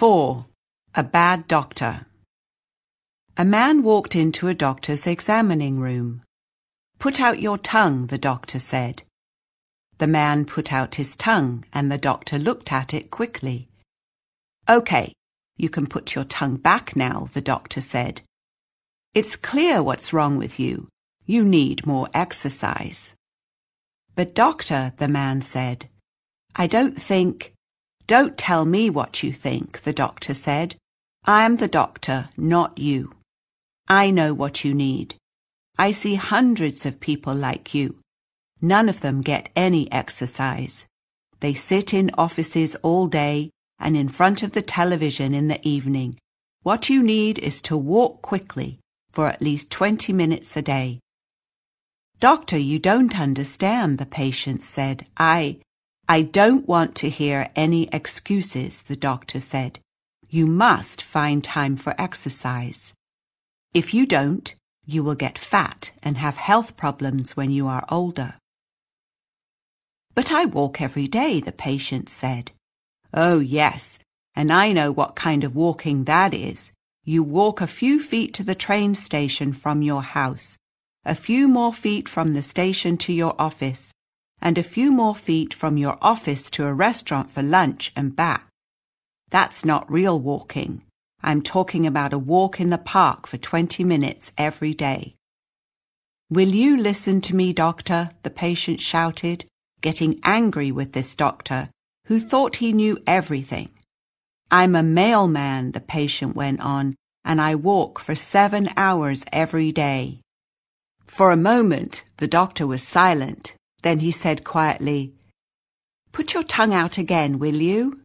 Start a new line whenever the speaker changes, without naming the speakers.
4. A bad doctor. A man walked into a doctor's examining room. Put out your tongue, the doctor said. The man put out his tongue and the doctor looked at it quickly. OK, you can put your tongue back now, the doctor said. It's clear what's wrong with you. You need more exercise. But doctor, the man said, I don't think. Don't tell me what you think, the doctor said. I am the doctor, not you. I know what you need. I see hundreds of people like you. None of them get any exercise. They sit in offices all day and in front of the television in the evening. What you need is to walk quickly for at least 20 minutes a day. Doctor, you don't understand, the patient said. I, I don't want to hear any excuses, the doctor said. You must find time for exercise. If you don't, you will get fat and have health problems when you are older. But I walk every day, the patient said. Oh, yes, and I know what kind of walking that is. You walk a few feet to the train station from your house, a few more feet from the station to your office, and a few more feet from your office to a restaurant for lunch and back. That's not real walking. I'm talking about a walk in the park for 20 minutes every day. Will you listen to me, doctor? the patient shouted, getting angry with this doctor, who thought he knew everything. I'm a mailman, the patient went on, and I walk for seven hours every day. For a moment, the doctor was silent. Then he said quietly, Put your tongue out again, will you?